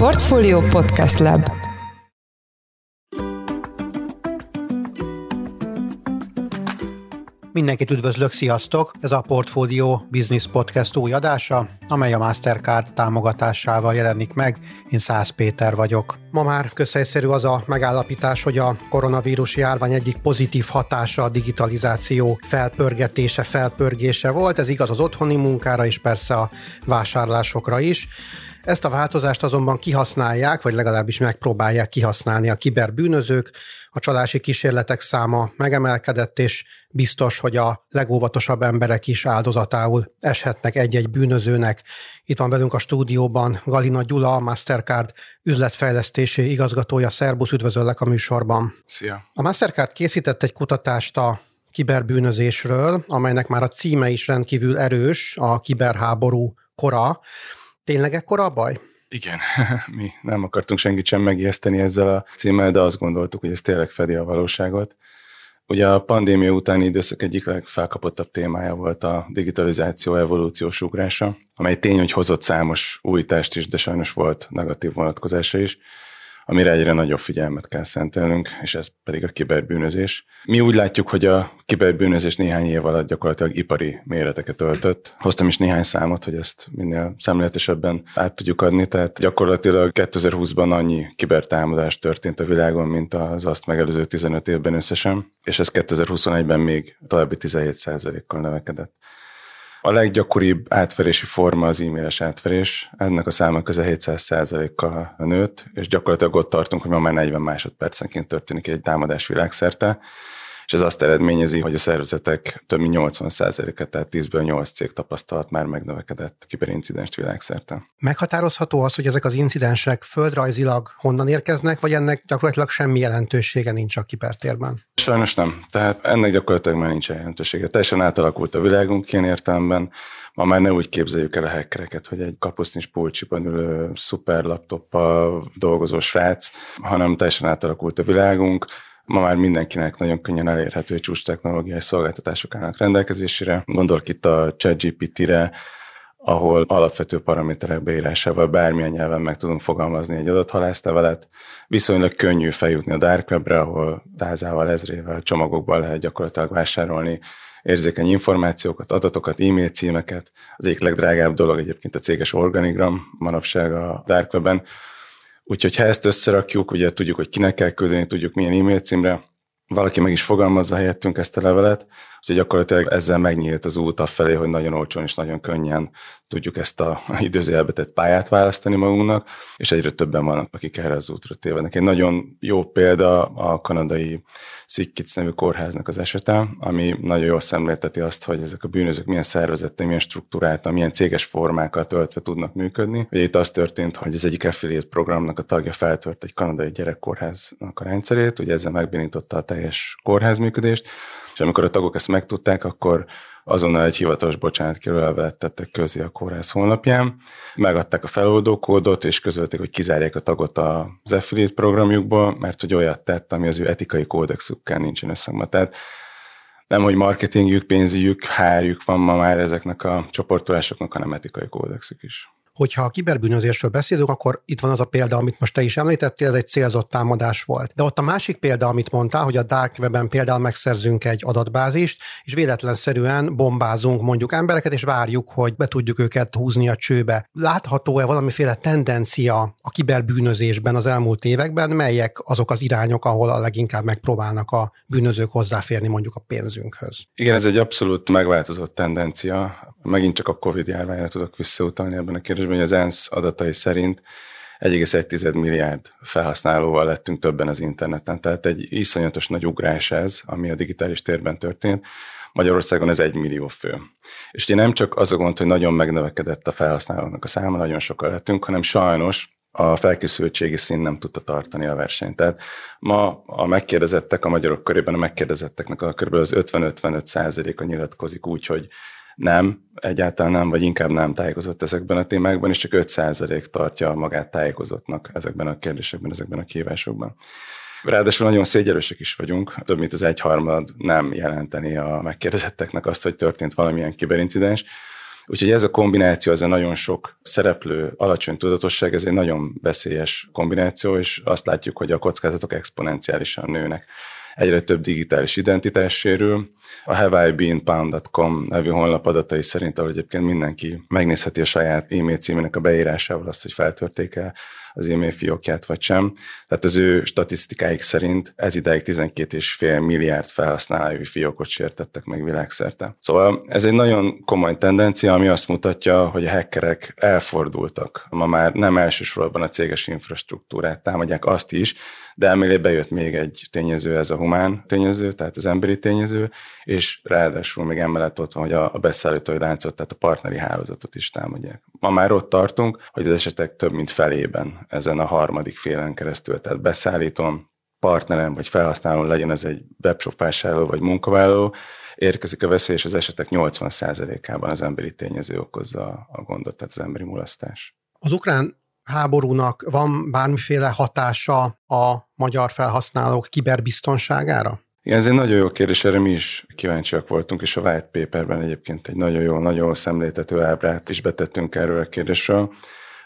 Portfolio Podcast Lab Mindenkit üdvözlök, sziasztok! Ez a Portfolio Business Podcast új adása, amely a Mastercard támogatásával jelenik meg. Én Szász Péter vagyok. Ma már közhelyszerű az a megállapítás, hogy a koronavírus járvány egyik pozitív hatása a digitalizáció felpörgetése, felpörgése volt. Ez igaz az otthoni munkára és persze a vásárlásokra is. Ezt a változást azonban kihasználják, vagy legalábbis megpróbálják kihasználni a kiberbűnözők. A csalási kísérletek száma megemelkedett, és biztos, hogy a legóvatosabb emberek is áldozatául eshetnek egy-egy bűnözőnek. Itt van velünk a stúdióban Galina Gyula, a Mastercard üzletfejlesztési igazgatója. Szerbusz, üdvözöllek a műsorban. Szia! A Mastercard készített egy kutatást a kiberbűnözésről, amelynek már a címe is rendkívül erős, a kiberháború kora. Tényleg ekkora a baj? Igen, mi nem akartunk senkit sem megijeszteni ezzel a címmel, de azt gondoltuk, hogy ez tényleg fedi a valóságot. Ugye a pandémia utáni időszak egyik legfelkapottabb témája volt a digitalizáció evolúciós ugrása, amely tény, hogy hozott számos újítást is, de sajnos volt negatív vonatkozása is amire egyre nagyobb figyelmet kell szentelnünk, és ez pedig a kiberbűnözés. Mi úgy látjuk, hogy a kiberbűnözés néhány év alatt gyakorlatilag ipari méreteket öltött. Hoztam is néhány számot, hogy ezt minél szemléletesebben át tudjuk adni, tehát gyakorlatilag 2020-ban annyi kibertámadás történt a világon, mint az azt megelőző 15 évben összesen, és ez 2021-ben még további 17%-kal növekedett. A leggyakoribb átverési forma az e-mailes átverés. Ennek a száma közel 700%-kal nőtt, és gyakorlatilag ott tartunk, hogy ma már 40 másodpercenként történik egy támadás világszerte és ez azt eredményezi, hogy a szervezetek több mint 80%-et, tehát 10-ből 8 cég tapasztalat már megnövekedett kiberincidenst világszerte. Meghatározható az, hogy ezek az incidensek földrajzilag honnan érkeznek, vagy ennek gyakorlatilag semmi jelentősége nincs a kibertérben? Sajnos nem. Tehát ennek gyakorlatilag már nincs jelentősége. Teljesen átalakult a világunk ilyen értelemben. Ma már ne úgy képzeljük el a hackereket, hogy egy kapusznis pulcsiban ülő szuper laptoppal dolgozó srác, hanem teljesen átalakult a világunk Ma már mindenkinek nagyon könnyen elérhető csúcs technológiai szolgáltatások állnak rendelkezésére. Gondolok itt a ChatGPT-re, ahol alapvető paraméterek beírásával bármilyen nyelven meg tudunk fogalmazni egy adott halászlevelet. Viszonylag könnyű feljutni a Dark Webre, ahol tázával, ezrével, csomagokban lehet gyakorlatilag vásárolni érzékeny információkat, adatokat, e-mail címeket. Az egyik legdrágább dolog egyébként a céges organigram manapság a Dark Webben, Úgyhogy ha ezt összerakjuk, ugye tudjuk, hogy kinek kell küldeni, tudjuk milyen e-mail címre, valaki meg is fogalmazza helyettünk ezt a levelet, úgyhogy gyakorlatilag ezzel megnyílt az út afelé, hogy nagyon olcsón és nagyon könnyen tudjuk ezt a időzőjelbetett pályát választani magunknak, és egyre többen vannak, akik erre az útra tévednek. Egy nagyon jó példa a kanadai Szikkitz nevű kórháznak az esete, ami nagyon jól szemlélteti azt, hogy ezek a bűnözők milyen szervezettel, milyen struktúráltan, milyen céges formákat öltve tudnak működni. Ugye itt az történt, hogy az egyik affiliate programnak a tagja feltört egy kanadai gyerekkórháznak a rendszerét, ugye ezzel megbénította a teljes kórházműködést, és amikor a tagok ezt megtudták, akkor azonnal egy hivatalos bocsánatkérőlevelet tettek közé a kórház honlapján, megadták a feloldó kódot, és közölték, hogy kizárják a tagot az affiliate programjukból, mert hogy olyat tett, ami az ő etikai kódexükkel nincsen összhangban. Tehát nem, hogy marketingjük, pénzügyük, hárjuk van ma már ezeknek a csoportolásoknak, hanem etikai kódexük is hogyha a kiberbűnözésről beszélünk, akkor itt van az a példa, amit most te is említettél, ez egy célzott támadás volt. De ott a másik példa, amit mondtál, hogy a Dark Web-en például megszerzünk egy adatbázist, és véletlenszerűen bombázunk mondjuk embereket, és várjuk, hogy be tudjuk őket húzni a csőbe. Látható-e valamiféle tendencia a kiberbűnözésben az elmúlt években, melyek azok az irányok, ahol a leginkább megpróbálnak a bűnözők hozzáférni mondjuk a pénzünkhöz? Igen, ez egy abszolút megváltozott tendencia. Megint csak a COVID járványra tudok visszautalni ebben a kérdésben hogy az ENSZ adatai szerint 1,1 milliárd felhasználóval lettünk többen az interneten. Tehát egy iszonyatos nagy ugrás ez, ami a digitális térben történt. Magyarországon ez egy millió fő. És ugye nem csak az a gond, hogy nagyon megnövekedett a felhasználóknak a száma, nagyon sokan lettünk, hanem sajnos a felkészültségi szín nem tudta tartani a versenyt. Tehát ma a megkérdezettek, a magyarok körében a megkérdezetteknek a kb. az 50-55 százaléka nyilatkozik úgy, hogy nem, egyáltalán nem, vagy inkább nem tájékozott ezekben a témákban, és csak 5% tartja magát tájékozottnak ezekben a kérdésekben, ezekben a kívásokban. Ráadásul nagyon szégyelősek is vagyunk, több mint az egyharmad nem jelenteni a megkérdezetteknek azt, hogy történt valamilyen kiberincidens. Úgyhogy ez a kombináció, ez a nagyon sok szereplő, alacsony tudatosság, ez egy nagyon veszélyes kombináció, és azt látjuk, hogy a kockázatok exponenciálisan nőnek egyre több digitális identitás sérül. A hawaiibeanpound.com nevű honlap adatai szerint, ahol egyébként mindenki megnézheti a saját e-mail címének a beírásával azt, hogy feltörték-e az e-mail fiókját, vagy sem. Tehát az ő statisztikáik szerint ez idáig 12,5 milliárd felhasználói fiókot sértettek meg világszerte. Szóval ez egy nagyon komoly tendencia, ami azt mutatja, hogy a hackerek elfordultak. Ma már nem elsősorban a céges infrastruktúrát támadják, azt is, de emellé bejött még egy tényező, ez a humán tényező, tehát az emberi tényező, és ráadásul még emellett ott van, hogy a, beszállítói láncot, tehát a partneri hálózatot is támadják. Ma már ott tartunk, hogy az esetek több mint felében ezen a harmadik félen keresztül, tehát beszállítom, partnerem vagy felhasználó legyen ez egy webshop vásárló vagy munkavállaló, érkezik a veszély, és az esetek 80%-ában az emberi tényező okozza a gondot, tehát az emberi mulasztás. Az ukrán háborúnak van bármiféle hatása a magyar felhasználók kiberbiztonságára? Igen, ez egy nagyon jó kérdés, erre mi is kíváncsiak voltunk, és a white paperben egyébként egy nagyon jó, nagyon szemléltető ábrát is betettünk erről a kérdésről.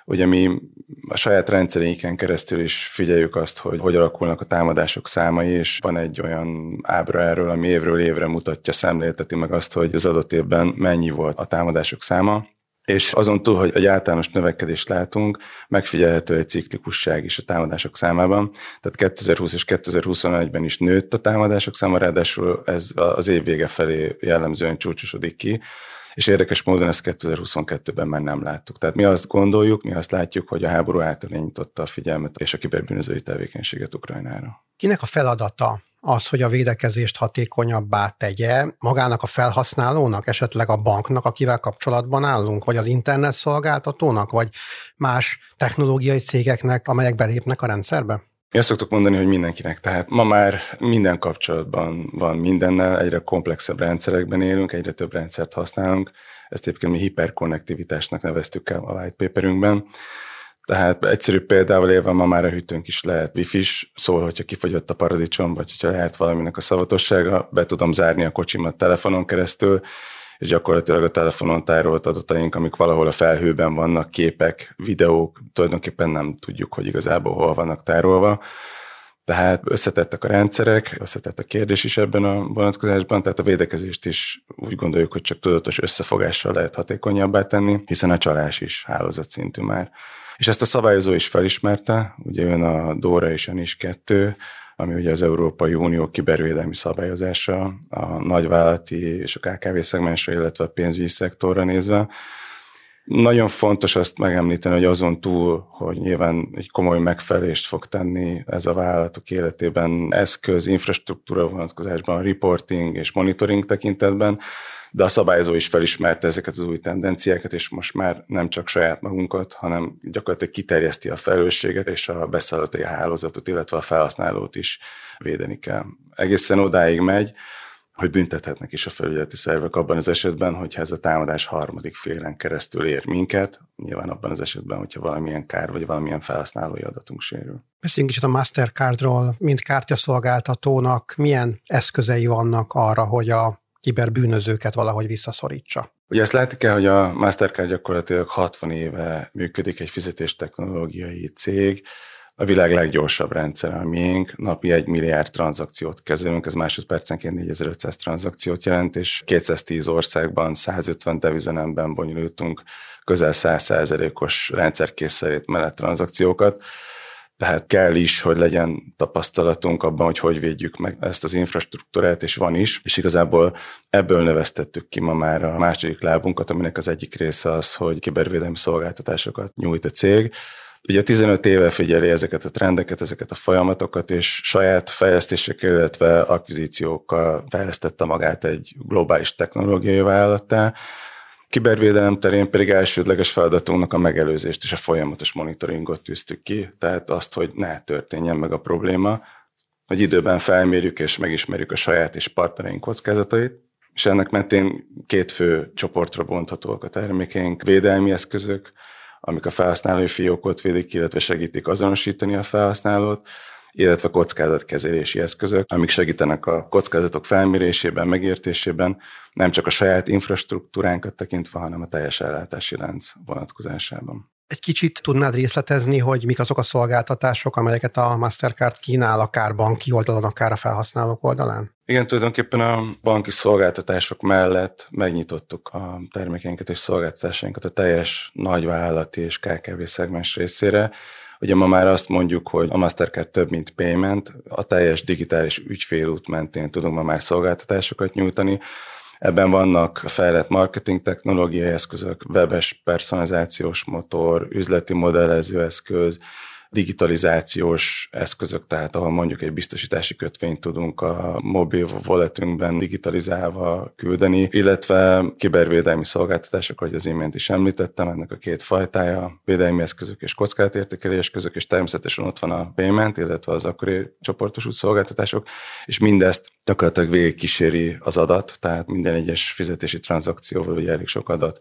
Ugye mi a saját rendszerénken keresztül is figyeljük azt, hogy hogy alakulnak a támadások számai, és van egy olyan ábra erről, ami évről évre mutatja, szemlélteti meg azt, hogy az adott évben mennyi volt a támadások száma és azon túl, hogy egy általános növekedést látunk, megfigyelhető egy ciklikusság is a támadások számában. Tehát 2020 és 2021-ben is nőtt a támadások száma, ráadásul ez az év vége felé jellemzően csúcsosodik ki, és érdekes módon ezt 2022-ben már nem láttuk. Tehát mi azt gondoljuk, mi azt látjuk, hogy a háború által a figyelmet és a kiberbűnözői tevékenységet Ukrajnára. Kinek a feladata az, hogy a védekezést hatékonyabbá tegye magának a felhasználónak, esetleg a banknak, akivel kapcsolatban állunk, vagy az internet szolgáltatónak, vagy más technológiai cégeknek, amelyek belépnek a rendszerbe? Mi azt szoktuk mondani, hogy mindenkinek. Tehát ma már minden kapcsolatban van mindennel, egyre komplexebb rendszerekben élünk, egyre több rendszert használunk. Ezt egyébként mi hiperkonnektivitásnak neveztük el a white paperünkben. Tehát egyszerű példával élve ma már a hűtőnk is lehet wifi-s, szóval, hogyha kifogyott a paradicsom, vagy hogyha lehet valaminek a szavatossága, be tudom zárni a kocsimat telefonon keresztül, és gyakorlatilag a telefonon tárolt adataink, amik valahol a felhőben vannak, képek, videók, tulajdonképpen nem tudjuk, hogy igazából hol vannak tárolva. Tehát összetettek a rendszerek, összetett a kérdés is ebben a vonatkozásban, tehát a védekezést is úgy gondoljuk, hogy csak tudatos összefogással lehet hatékonyabbá tenni, hiszen a csalás is hálózatszintű már. És ezt a szabályozó is felismerte, ugye jön a DORA és a NIS 2, ami ugye az Európai Unió kibervédelmi szabályozása a nagyvállalati és a KKV szegmensre, illetve a pénzügyi szektorra nézve. Nagyon fontos azt megemlíteni, hogy azon túl, hogy nyilván egy komoly megfelelést fog tenni ez a vállalatok életében eszköz, infrastruktúra vonatkozásban, reporting és monitoring tekintetben, de a szabályozó is felismerte ezeket az új tendenciákat, és most már nem csak saját magunkat, hanem gyakorlatilag kiterjeszti a felelősséget, és a beszállítói hálózatot, illetve a felhasználót is védeni kell. Egészen odáig megy, hogy büntethetnek is a felügyeleti szervek abban az esetben, hogyha ez a támadás harmadik félen keresztül ér minket, nyilván abban az esetben, hogyha valamilyen kár vagy valamilyen felhasználói adatunk sérül. Beszéljünk kicsit a Mastercardról, mint kártyaszolgáltatónak milyen eszközei vannak arra, hogy a kiberbűnözőket valahogy visszaszorítsa. Ugye ezt látni kell, hogy a Mastercard gyakorlatilag 60 éve működik egy fizetéstechnológiai cég, a világ leggyorsabb rendszer a miénk, napi egy milliárd tranzakciót kezelünk, ez másodpercenként 4500 tranzakciót jelent, és 210 országban, 150 devizenemben bonyolítunk közel 100%-os rendszerkészszerét mellett tranzakciókat tehát kell is, hogy legyen tapasztalatunk abban, hogy hogy védjük meg ezt az infrastruktúrát, és van is, és igazából ebből növesztettük ki ma már a második lábunkat, aminek az egyik része az, hogy kibervédelmi szolgáltatásokat nyújt a cég, Ugye 15 éve figyeli ezeket a trendeket, ezeket a folyamatokat, és saját fejlesztésekkel, illetve akvizíciókkal fejlesztette magát egy globális technológiai vállalattá, Kibervédelem terén pedig elsődleges feladatunknak a megelőzést és a folyamatos monitoringot tűztük ki, tehát azt, hogy ne történjen meg a probléma, hogy időben felmérjük és megismerjük a saját és partnereink kockázatait, és ennek mentén két fő csoportra bonthatóak a termékeink, védelmi eszközök, amik a felhasználói fiókot védik, illetve segítik azonosítani a felhasználót, illetve kockázatkezelési eszközök, amik segítenek a kockázatok felmérésében, megértésében, nem csak a saját infrastruktúránkat tekintve, hanem a teljes ellátási lánc vonatkozásában. Egy kicsit tudnád részletezni, hogy mik azok a szolgáltatások, amelyeket a Mastercard kínál akár banki oldalon, akár a felhasználók oldalán? Igen, tulajdonképpen a banki szolgáltatások mellett megnyitottuk a termékeinket és szolgáltatásainkat a teljes nagyvállalati és KKV szegmens részére. Ugye ma már azt mondjuk, hogy a Mastercard több, mint payment, a teljes digitális ügyfélút mentén tudunk ma már szolgáltatásokat nyújtani, Ebben vannak fejlett marketing technológiai eszközök, webes personalizációs motor, üzleti modellező eszköz, digitalizációs eszközök, tehát ahol mondjuk egy biztosítási kötvényt tudunk a mobil walletünkben digitalizálva küldeni, illetve kibervédelmi szolgáltatások, ahogy az imént is említettem, ennek a két fajtája, védelmi eszközök és kockázatértékelés eszközök, és természetesen ott van a payment, illetve az akkori csoportosult szolgáltatások, és mindezt gyakorlatilag végig kíséri az adat, tehát minden egyes fizetési tranzakcióval ugye elég sok adat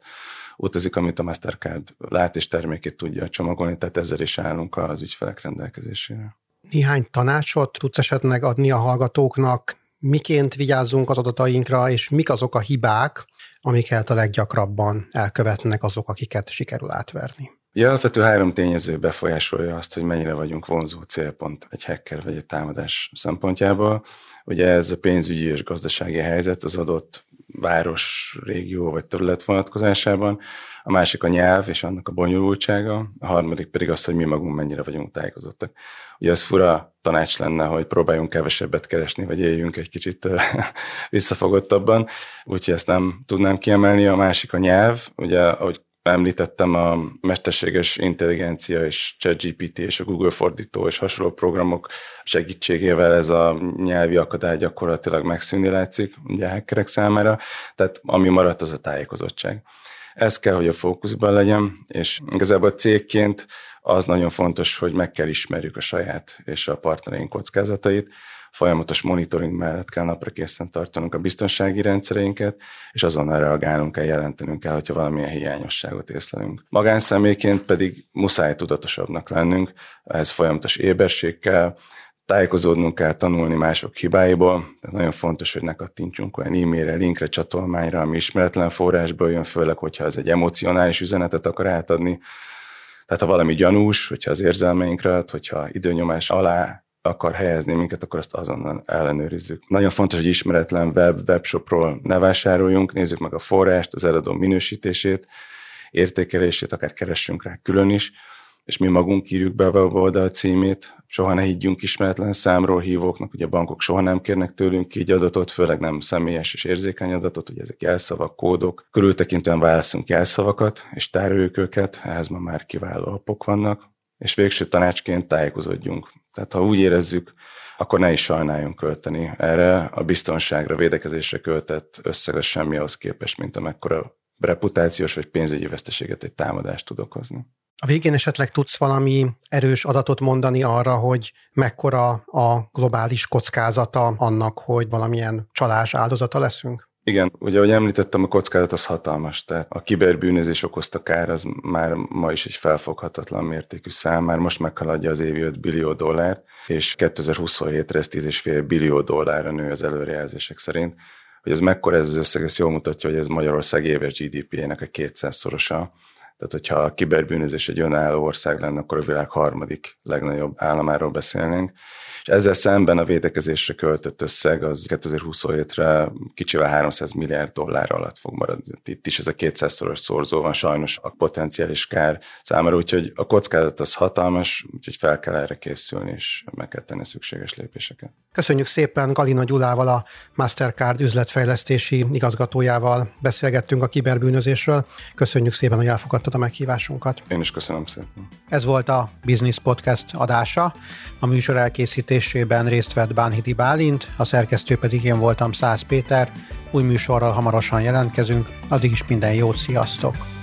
utazik, amit a Mastercard lát és termékét tudja csomagolni, tehát ezzel is állunk az ügyfelek rendelkezésére. Néhány tanácsot tudsz esetleg adni a hallgatóknak, miként vigyázzunk az adatainkra, és mik azok a hibák, amiket a leggyakrabban elkövetnek azok, akiket sikerül átverni? Ja, alapvető három tényező befolyásolja azt, hogy mennyire vagyunk vonzó célpont egy hacker vagy egy támadás szempontjából. Ugye ez a pénzügyi és gazdasági helyzet az adott város, régió vagy terület vonatkozásában, a másik a nyelv és annak a bonyolultsága, a harmadik pedig az, hogy mi magunk mennyire vagyunk tájékozottak. Ugye az fura tanács lenne, hogy próbáljunk kevesebbet keresni, vagy éljünk egy kicsit visszafogottabban, úgyhogy ezt nem tudnám kiemelni. A másik a nyelv, ugye, ahogy említettem, a mesterséges intelligencia és ChatGPT és a Google fordító és hasonló programok segítségével ez a nyelvi akadály gyakorlatilag megszűnni látszik ugye hackerek számára, tehát ami maradt az a tájékozottság. Ez kell, hogy a fókuszban legyen, és igazából cégként az nagyon fontos, hogy meg kell ismerjük a saját és a partnereink kockázatait, folyamatos monitoring mellett kell napra készen tartanunk a biztonsági rendszereinket, és azonnal reagálnunk kell, jelentenünk kell, hogyha valamilyen hiányosságot észlelünk. Magánszemélyként pedig muszáj tudatosabbnak lennünk, ez folyamatos éberség kell, tájékozódnunk kell, tanulni mások hibáiból. Tehát nagyon fontos, hogy ne kattintsunk olyan e-mailre, linkre, csatolmányra, ami ismeretlen forrásból jön, főleg, hogyha ez egy emocionális üzenetet akar átadni. Tehát ha valami gyanús, hogyha az érzelmeinkre, hogyha időnyomás alá akar helyezni minket, akkor azt azonnal ellenőrizzük. Nagyon fontos, hogy ismeretlen web, webshopról ne vásároljunk, nézzük meg a forrást, az eladó minősítését, értékelését, akár keressünk rá külön is, és mi magunk írjuk be a weboldal címét, soha ne higgyünk ismeretlen számról hívóknak, ugye a bankok soha nem kérnek tőlünk így adatot, főleg nem személyes és érzékeny adatot, ugye ezek jelszavak, kódok. Körültekintően válaszunk jelszavakat, és tároljuk őket, ehhez ma már kiváló appok vannak, és végső tanácsként tájékozódjunk. Tehát ha úgy érezzük, akkor ne is sajnáljunk költeni erre a biztonságra, védekezésre költett összeg az semmi ahhoz képest, mint amekkora reputációs vagy pénzügyi veszteséget egy támadást tud okozni. A végén esetleg tudsz valami erős adatot mondani arra, hogy mekkora a globális kockázata annak, hogy valamilyen csalás áldozata leszünk? Igen, ugye, ahogy említettem, a kockázat az hatalmas, tehát a kiberbűnözés okozta kár az már ma is egy felfoghatatlan mértékű szám, már most meghaladja az évi 5 billió dollárt, és 2027-re ez 10,5 billió dollárra nő az előrejelzések szerint. Hogy ez mekkora ez az összeg, ez jól mutatja, hogy ez Magyarország éves GDP-jének a 200-szorosa. Tehát, hogyha a kiberbűnözés egy önálló ország lenne, akkor a világ harmadik legnagyobb államáról beszélnénk és ezzel szemben a védekezésre költött összeg az 2027-re kicsivel 300 milliárd dollár alatt fog maradni. Itt is ez a 200-szoros szorzó van sajnos a potenciális kár számára, úgyhogy a kockázat az hatalmas, úgyhogy fel kell erre készülni, és meg kell tenni szükséges lépéseket. Köszönjük szépen Galina Gyulával, a Mastercard üzletfejlesztési igazgatójával beszélgettünk a kiberbűnözésről. Köszönjük szépen, hogy elfogadtad a meghívásunkat. Én is köszönöm szépen. Ez volt a Business Podcast adása. A műsor elkészítés készítésében részt vett Bánhidi Bálint, a szerkesztő pedig én voltam Száz Péter. Új műsorral hamarosan jelentkezünk, addig is minden jót, sziasztok!